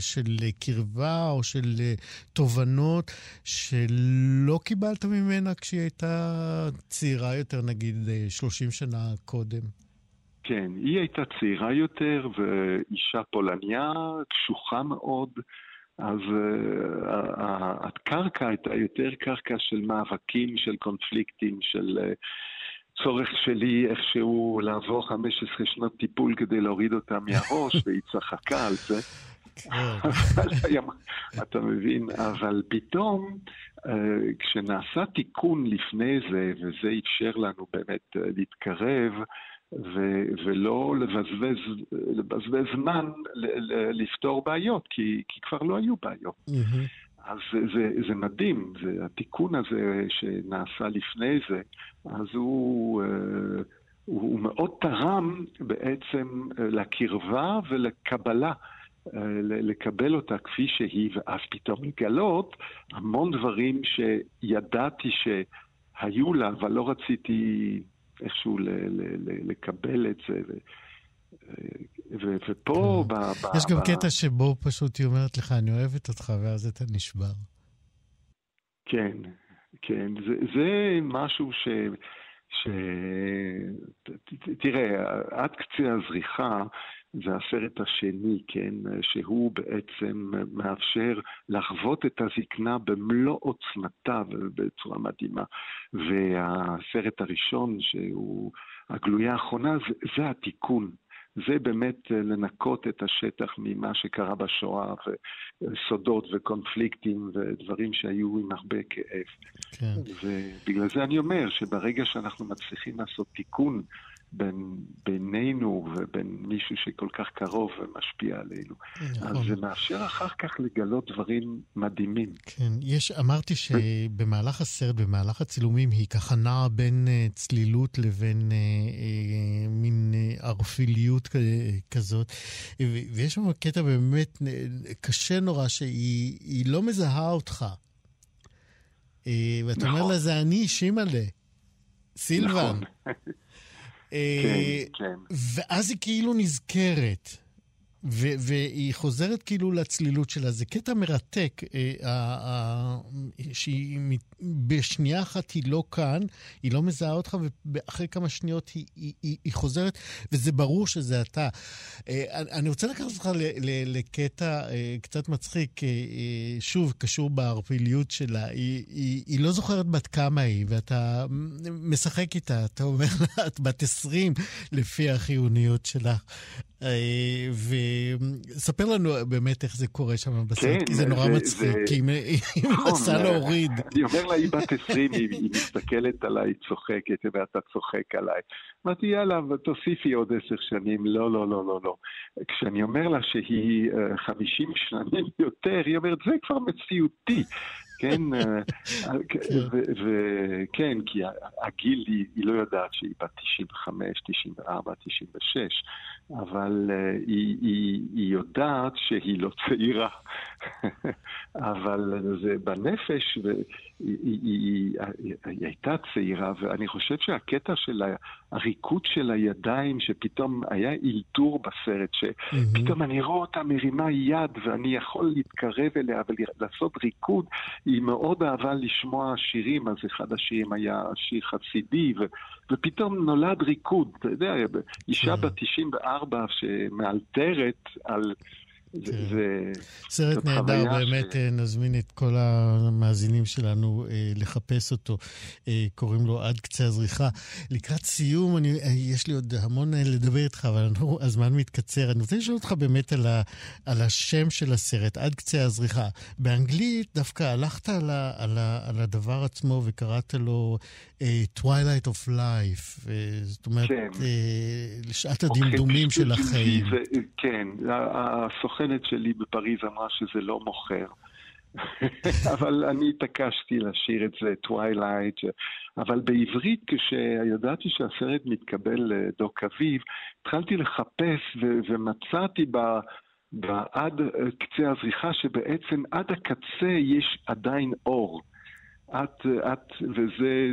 B: של קרבה או של אה, תובנות שלא קיבלת ממנה כשהיא הייתה צעירה יותר, נגיד 30 אה, שנה קודם?
E: כן, היא הייתה צעירה יותר ואישה פולניה, קשוחה מאוד. אז הקרקע הייתה יותר קרקע של מאבקים, של קונפליקטים, של uh, צורך שלי איכשהו לעבור 15 שנות טיפול כדי להוריד אותה מהראש, והיא צחקה על זה. כן. אתה מבין, אבל פתאום אה, כשנעשה תיקון לפני זה, וזה אפשר לנו באמת אה, להתקרב, ו- ולא לבזבז, לבזבז זמן לפתור בעיות, כי, כי כבר לא היו בעיות. Mm-hmm. אז זה, זה, זה מדהים, זה, התיקון הזה שנעשה לפני זה, אז הוא, אה, הוא מאוד תרם בעצם אה, לקרבה ולקבלה, אה, לקבל אותה כפי שהיא, ואז פתאום לגלות המון דברים שידעתי שהיו לה, אבל לא רציתי איכשהו לקבל את זה. ופה...
B: ב, ב, יש גם ב... קטע שבו פשוט היא אומרת לך, אני אוהבת אותך, ואז אתה נשבר.
E: כן, כן. זה, זה משהו ש... ש... תראה, עד קצה הזריחה זה הסרט השני, כן, שהוא בעצם מאפשר לחוות את הזקנה במלוא עוצמתה ובצורה מדהימה. והסרט הראשון, שהוא הגלויה האחרונה, זה, זה התיקון. זה באמת לנקות את השטח ממה שקרה בשואה, וסודות וקונפליקטים ודברים שהיו עם הרבה כאב. כן. ובגלל זה אני אומר שברגע שאנחנו מצליחים לעשות תיקון בין, בינינו ובין מישהו שכל כך קרוב ומשפיע עלינו. נכון. אז זה מאפשר אחר כך לגלות דברים מדהימים.
B: כן, יש, אמרתי שבמהלך הסרט, במהלך הצילומים, היא ככה נעה בין uh, צלילות לבין uh, uh, מין uh, ערפיליות כזאת. ויש שם קטע באמת קשה נורא, שהיא לא מזהה אותך. Uh, ואתה נכון. אומר לה, זה אני, שימאלה. סילבן. נכון.
E: כן, כן.
B: ואז היא כאילו נזכרת. ו- והיא חוזרת כאילו לצלילות שלה. זה קטע מרתק, אה, אה, שהיא בשנייה אחת היא לא כאן, היא לא מזהה אותך, ואחרי כמה שניות היא, היא, היא, היא חוזרת, וזה ברור שזה אתה. אה, אני רוצה לקחת אותך לקטע אה, קצת מצחיק, אה, אה, שוב, קשור בערפיליות שלה. היא, היא, היא לא זוכרת בת כמה היא, ואתה משחק איתה, אתה אומר לה, את בת 20 לפי החיוניות שלך. אה, וספר לנו באמת איך זה קורה שם בסרט, כן, כי זה נורא מצחיק. כי היא נכון, מנסה אה, להוריד.
E: אני אומר לה, היא בת 20, היא, היא מסתכלת עליי, צוחקת, ואתה צוחק עליי. אמרתי, יאללה, תוסיפי עוד עשר שנים. לא, לא, לא, לא, לא. כשאני אומר לה שהיא 50 אה, שנים יותר, היא אומרת, זה כבר מציאותי. כן, אה, וכן, כי הגיל, היא, היא לא יודעת שהיא בת 95, 94, 96, אבל אה, היא, היא, היא יודעת שהיא לא צעירה. אבל זה בנפש, והיא היא, היא, היא הייתה צעירה, ואני חושב שהקטע של הריקוד של הידיים, שפתאום היה אילתור בסרט, שפתאום אני רואה אותה מרימה יד ואני יכול להתקרב אליה ולעשות ריקוד, היא מאוד אהבה לשמוע שירים, אז אחד השירים היה שיר חסידי, ו, ופתאום נולד ריקוד, אתה יודע, אישה בת 94 שמאלתרת על...
B: זה... סרט נהדר, באמת ש... אה, נזמין את כל המאזינים שלנו אה, לחפש אותו. אה, קוראים לו עד קצה הזריחה. לקראת סיום, אני, אה, יש לי עוד המון אה, לדבר איתך, אבל אנחנו, הזמן מתקצר. אני רוצה לשאול אותך באמת על, ה, על השם של הסרט, עד קצה הזריחה. באנגלית דווקא הלכת על, ה, על, ה, על הדבר עצמו וקראת לו Twilight of Life. Uh, זאת אומרת, כן. uh, לשעת הדמדומים של החיים.
E: זה, כן, הסוכנת שלי בפריז אמרה שזה לא מוכר. אבל אני התעקשתי להשאיר את זה, twilight, אבל בעברית, כשידעתי שהסרט מתקבל לדוק אביב, התחלתי לחפש ו- ומצאתי ב... עד קצה הזריחה, שבעצם עד הקצה יש עדיין אור. את, את, וזה,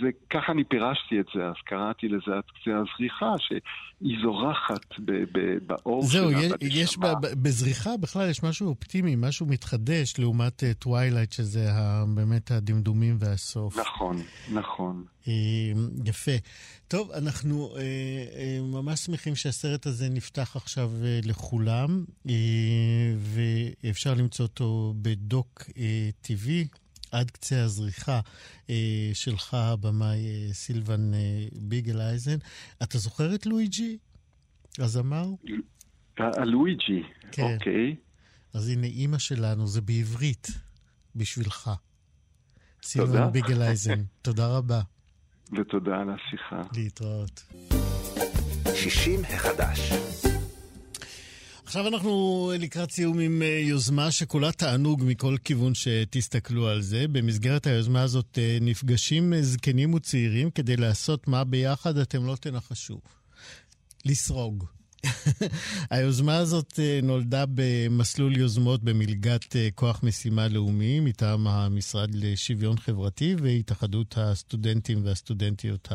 E: זה, ככה אני פירשתי את זה, אז קראתי לזה עד קצה הזריחה, שהיא זורחת ב, ב, באור
B: זהו, שלה. זהו, יש, ב, בזריחה בכלל יש משהו אופטימי, משהו מתחדש, לעומת twilight, אה, שזה ה, באמת הדמדומים והסוף.
E: נכון, נכון. אה,
B: יפה. טוב, אנחנו אה, ממש שמחים שהסרט הזה נפתח עכשיו לכולם, ואפשר למצוא אותו בדוק TV. עד קצה הזריחה אה, שלך, הבמאי אה, סילבן אה, ביגלאייזן. אתה זוכר את לואיג'י, הזמר?
E: הלואיג'י, כן. אוקיי.
B: אז הנה, אימא שלנו, זה בעברית, בשבילך. סילבן ביגל אייזן, תודה רבה.
E: ותודה על השיחה.
B: להתראות. 60 החדש. עכשיו אנחנו לקראת סיום עם אה, יוזמה שכולה תענוג מכל כיוון שתסתכלו על זה. במסגרת היוזמה הזאת אה, נפגשים אה, זקנים וצעירים כדי לעשות מה ביחד אתם לא תנחשו. לסרוג. היוזמה הזאת אה, נולדה במסלול יוזמות במלגת אה, כוח משימה לאומי מטעם המשרד לשוויון חברתי והתאחדות הסטודנטים והסטודנטיות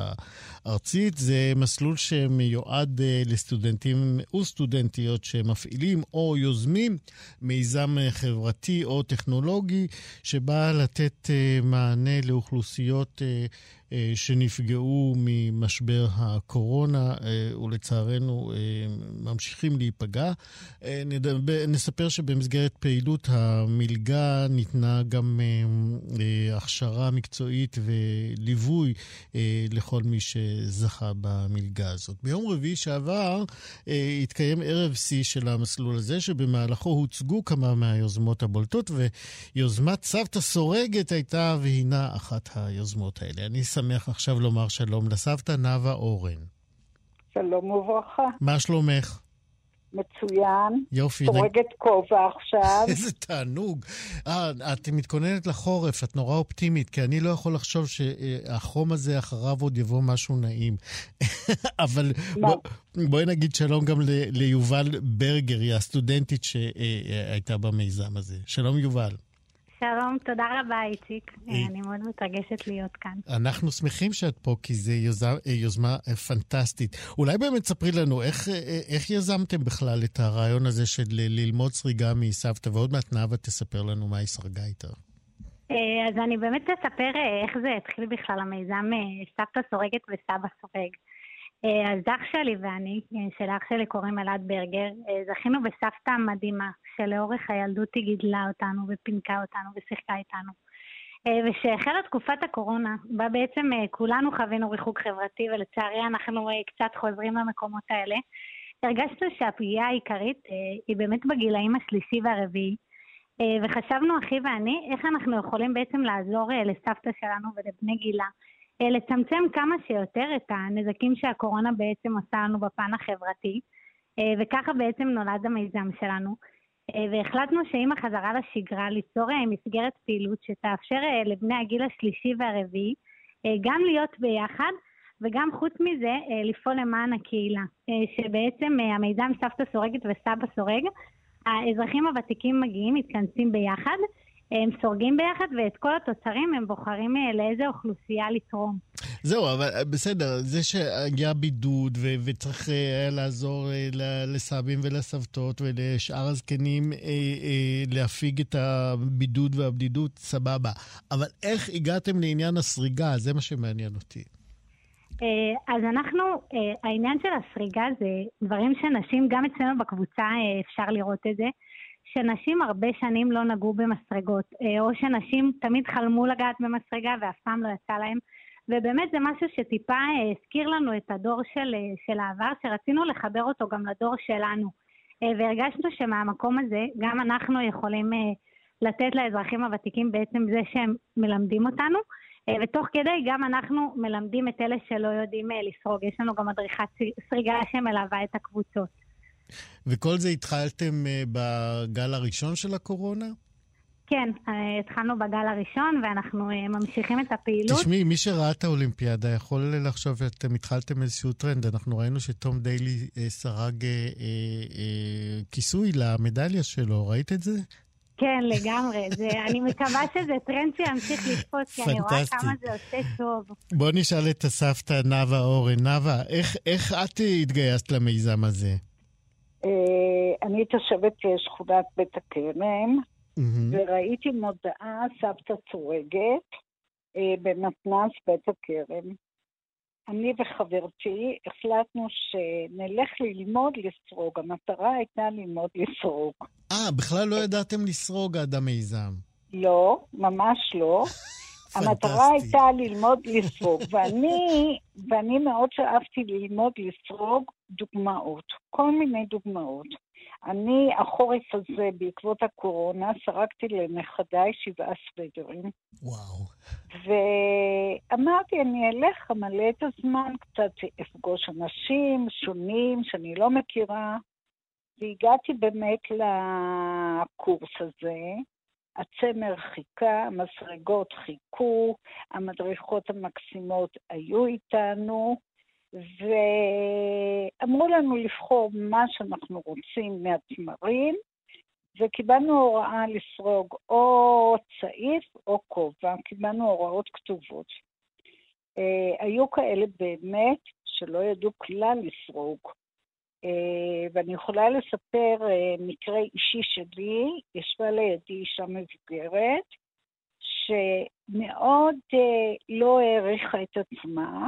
B: הארצית. זה מסלול שמיועד אה, לסטודנטים וסטודנטיות שמפעילים או יוזמים מיזם חברתי או טכנולוגי שבא לתת מענה לאוכלוסיות שנפגעו ממשבר הקורונה ולצערנו ממשיכים להיפגע. נספר שבמסגרת פעילות המלגה ניתנה גם הכשרה מקצועית וליווי לכל מי שזכה במלגה הזאת. ביום רביעי שעבר התקיים ערב שיא של המסלול הזה, שבמהלכו הוצגו כמה מהיוזמות הבולטות, ויוזמת סבתא סורגת הייתה והינה אחת היוזמות האלה. אני שמח עכשיו לומר שלום לסבתא נאוה אורן.
F: שלום וברכה.
B: מה שלומך?
F: מצוין.
B: יופי.
F: סורגת כובע עכשיו.
B: איזה תענוג. אה, את מתכוננת לחורף, את נורא אופטימית, כי אני לא יכול לחשוב שהחום הזה אחריו עוד יבוא משהו נעים. אבל בוא, בואי נגיד שלום גם ליובל ברגר, היא הסטודנטית שהייתה במיזם הזה. שלום יובל.
G: שלום, תודה רבה, איציק. אני מאוד מתרגשת להיות כאן.
B: אנחנו שמחים שאת פה, כי זו יוזמה, יוזמה פנטסטית. אולי באמת ספרי לנו, איך, איך יזמתם בכלל את הרעיון הזה של ללמוד סריגה מסבתא, ועוד מעט נאוה תספר לנו מה היא סרגה איתה.
G: אז אני באמת אספר איך זה התחיל בכלל, המיזם סבתא סורגת וסבא סורג. אז אח שלי ואני, שלאח שלי קוראים אלעד ברגר, זכינו בסבתא מדהימה, שלאורך הילדות היא גידלה אותנו ופינקה אותנו ושיחקה איתנו. ושהחלה תקופת הקורונה, בה בעצם כולנו חווינו ריחוק חברתי, ולצערי אנחנו קצת חוזרים למקומות האלה, הרגשנו שהפגיעה העיקרית היא באמת בגילאים השלישי והרביעי, וחשבנו, אחי ואני, איך אנחנו יכולים בעצם לעזור לסבתא שלנו ולבני גילה. לצמצם כמה שיותר את הנזקים שהקורונה בעצם עושה לנו בפן החברתי, וככה בעצם נולד המיזם שלנו. והחלטנו שעם החזרה לשגרה ליצור מסגרת פעילות שתאפשר לבני הגיל השלישי והרביעי גם להיות ביחד וגם חוץ מזה לפעול למען הקהילה, שבעצם המיזם סבתא סורגת וסבא סורג, האזרחים הוותיקים מגיעים, מתכנסים ביחד הם סורגים ביחד, ואת כל התוצרים הם בוחרים לאיזה אוכלוסייה לתרום.
B: זהו, אבל בסדר, זה שהיה בידוד ו- וצריך היה לעזור לסבים ולסבתות ולשאר הזקנים אה, אה, להפיג את הבידוד והבדידות, סבבה. אבל איך הגעתם לעניין הסריגה? זה מה שמעניין אותי.
G: אז אנחנו, העניין של הסריגה זה דברים שנשים, גם אצלנו בקבוצה אפשר לראות את זה. שנשים הרבה שנים לא נגעו במסרגות, או שנשים תמיד חלמו לגעת במסרגה ואף פעם לא יצא להם. ובאמת זה משהו שטיפה הזכיר לנו את הדור של, של העבר, שרצינו לחבר אותו גם לדור שלנו. והרגשנו שמהמקום הזה גם אנחנו יכולים לתת לאזרחים הוותיקים בעצם זה שהם מלמדים אותנו, ותוך כדי גם אנחנו מלמדים את אלה שלא יודעים לסרוג. יש לנו גם מדריכת סריגה שמלווה את הקבוצות.
B: וכל זה התחלתם בגל הראשון של הקורונה?
G: כן, התחלנו בגל הראשון ואנחנו ממשיכים את הפעילות.
B: תשמעי, מי שראה את האולימפיאדה יכול לחשוב שאתם התחלתם איזשהו טרנד. אנחנו ראינו שתום דיילי סרג אה, אה, אה, כיסוי למדליה שלו, ראית את זה?
G: כן, לגמרי. זה, אני מקווה שזה טרנד שימשיך לתפוס, כי אני רואה כמה זה עושה טוב.
B: בוא נשאל את הסבתא נאוה אורן. נאוה, איך, איך את התגייסת למיזם הזה?
F: אני תושבת שכונת בית הכרם, וראיתי מודעה סבתא צורגת במתנ"ס בית הכרם. אני וחברתי החלטנו שנלך ללמוד לסרוג. המטרה הייתה ללמוד לסרוג.
B: אה, בכלל לא ידעתם לסרוג עד המיזם.
F: לא, ממש לא. המטרה הייתה ללמוד לסרוג, ואני, ואני מאוד שאפתי ללמוד לסרוג דוגמאות, כל מיני דוגמאות. אני, החורף הזה, בעקבות הקורונה, סרקתי לנכדיי שבעה סוודרים.
B: וואו.
F: ואמרתי, אני אלך, אמלא את הזמן, קצת אפגוש אנשים שונים שאני לא מכירה, והגעתי באמת לקורס הזה. הצמר חיכה, המסרגות חיכו, המדריכות המקסימות היו איתנו, ואמרו לנו לבחור מה שאנחנו רוצים מהתמרים, וקיבלנו הוראה לסרוג או צעיף או כובע, קיבלנו הוראות כתובות. Uh, היו כאלה באמת שלא ידעו כלל לסרוג. Uh, ואני יכולה לספר uh, מקרה אישי שלי, ישבה לידי אישה מבוגרת, שמאוד אה, לא העריכה את עצמה.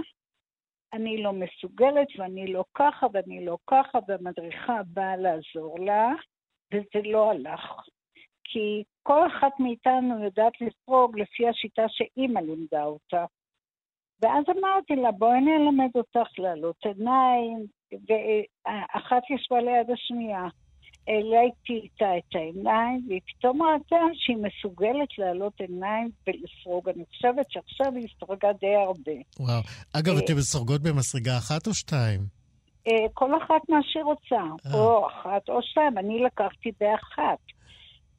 F: אני לא מסוגלת ואני לא ככה ואני לא ככה, והמדריכה באה לעזור לה, וזה לא הלך. כי כל אחת מאיתנו יודעת לסרוג לפי השיטה שאימא לימדה אותה. ואז אמרתי לה, בואי אני אלמד אותך לעלות עיניים, ואחת ישבה ליד השנייה. העליתי איתה את העיניים, והיא פתאום ראתה שהיא מסוגלת להעלות עיניים ולסרוג. אני חושבת שעכשיו היא סורגה די הרבה.
B: וואו. אגב, אה, אתן סורגות במסרגה אחת או שתיים?
F: אה, כל אחת מה שהיא רוצה, אה. או אחת או שתיים. אני לקחתי באחת.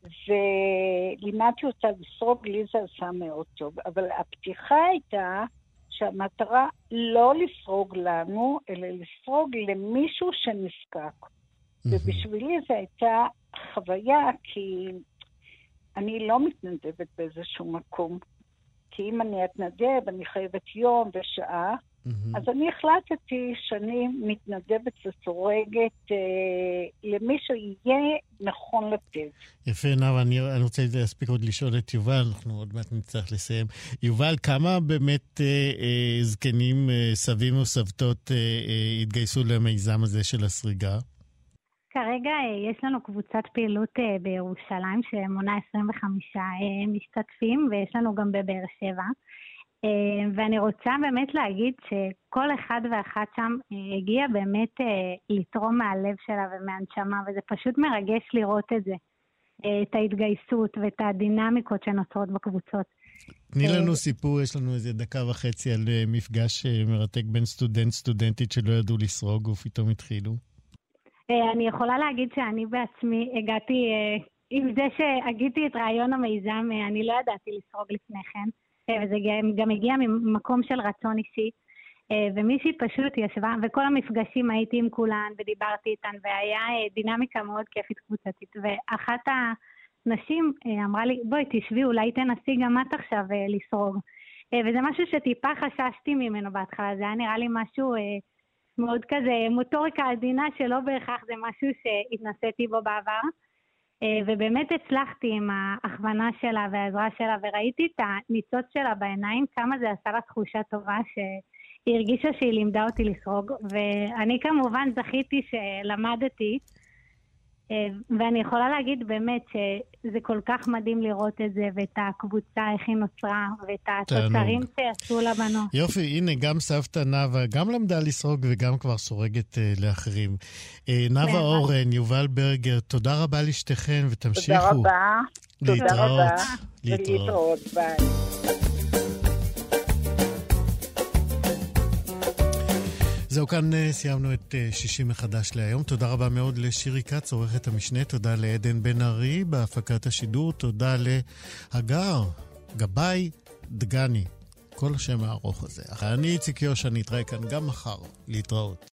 F: ולימדתי אותה לסרוג, לי זה עשה מאוד טוב. אבל הפתיחה הייתה שהמטרה לא לסרוג לנו, אלא לסרוג למישהו שנזקק. ובשבילי זו הייתה חוויה, כי אני לא מתנדבת באיזשהו מקום. כי אם אני אתנדב, אני חייבת יום ושעה, Mm-hmm. אז אני החלטתי שאני מתנדבת וסורגת אה, למי שיהיה נכון לתת.
B: יפה, נאוה, אני, אני רוצה להספיק עוד לשאול את יובל, אנחנו עוד מעט נצטרך לסיים. יובל, כמה באמת אה, אה, זקנים, אה, סבים או סבתות אה, אה, התגייסו למיזם הזה של הסריגה?
G: כרגע אה, יש לנו קבוצת פעילות אה, בירושלים שמונה 25 אה, משתתפים, ויש לנו גם בבאר שבע. ואני רוצה באמת להגיד שכל אחד ואחת שם הגיע באמת לתרום מהלב שלה ומהנשמה, וזה פשוט מרגש לראות את זה, את ההתגייסות ואת הדינמיקות שנוצרות בקבוצות.
B: תני לנו סיפור, יש לנו איזה דקה וחצי על מפגש מרתק בין סטודנט, סטודנטית שלא ידעו לסרוג ופתאום התחילו.
G: אה, אני יכולה להגיד שאני בעצמי הגעתי, אה, עם זה שהגיתי את רעיון המיזם, אה, אני לא ידעתי לסרוג לפני כן, וזה גם הגיע ממקום של רצון אישי. ומישהי פשוט ישבה, וכל המפגשים הייתי עם כולן ודיברתי איתן, והיה דינמיקה מאוד כיפית קבוצתית. ואחת הנשים אמרה לי, בואי תשבי, אולי תנסי גם את עכשיו לסרוג. וזה משהו שטיפה חששתי ממנו בהתחלה, זה היה נראה לי משהו מאוד כזה מוטוריקה עדינה שלא בהכרח זה משהו שהתנסיתי בו בעבר. אה, ובאמת הצלחתי עם ההכוונה שלה והעזרה שלה, וראיתי את הניצוץ שלה בעיניים, כמה זה עשה לה תחושה טובה שהיא הרגישה שהיא לימדה אותי לסרוג. ואני כמובן זכיתי שלמדתי ואני יכולה להגיד באמת שזה כל כך מדהים לראות את זה, ואת הקבוצה, איך היא נוצרה, ואת התוצרים שעשו לבנות.
B: יופי, הנה, גם סבתא נאוה גם למדה לסרוג וגם כבר סורגת uh, לאחרים. Uh, נאוה אורן, יובל ברגר, תודה רבה לשתיכן, ותמשיכו.
F: תודה רבה.
B: להתראות.
F: תודה רבה. להתראות. ביי.
B: זהו, כאן אה, סיימנו את אה, שישי מחדש להיום. תודה רבה מאוד לשירי כץ, עורכת המשנה. תודה לעדן בן ארי בהפקת השידור. תודה להגר, גבאי, דגני. כל השם הארוך הזה. אני איציק יושע, נתראה כאן גם מחר. להתראות.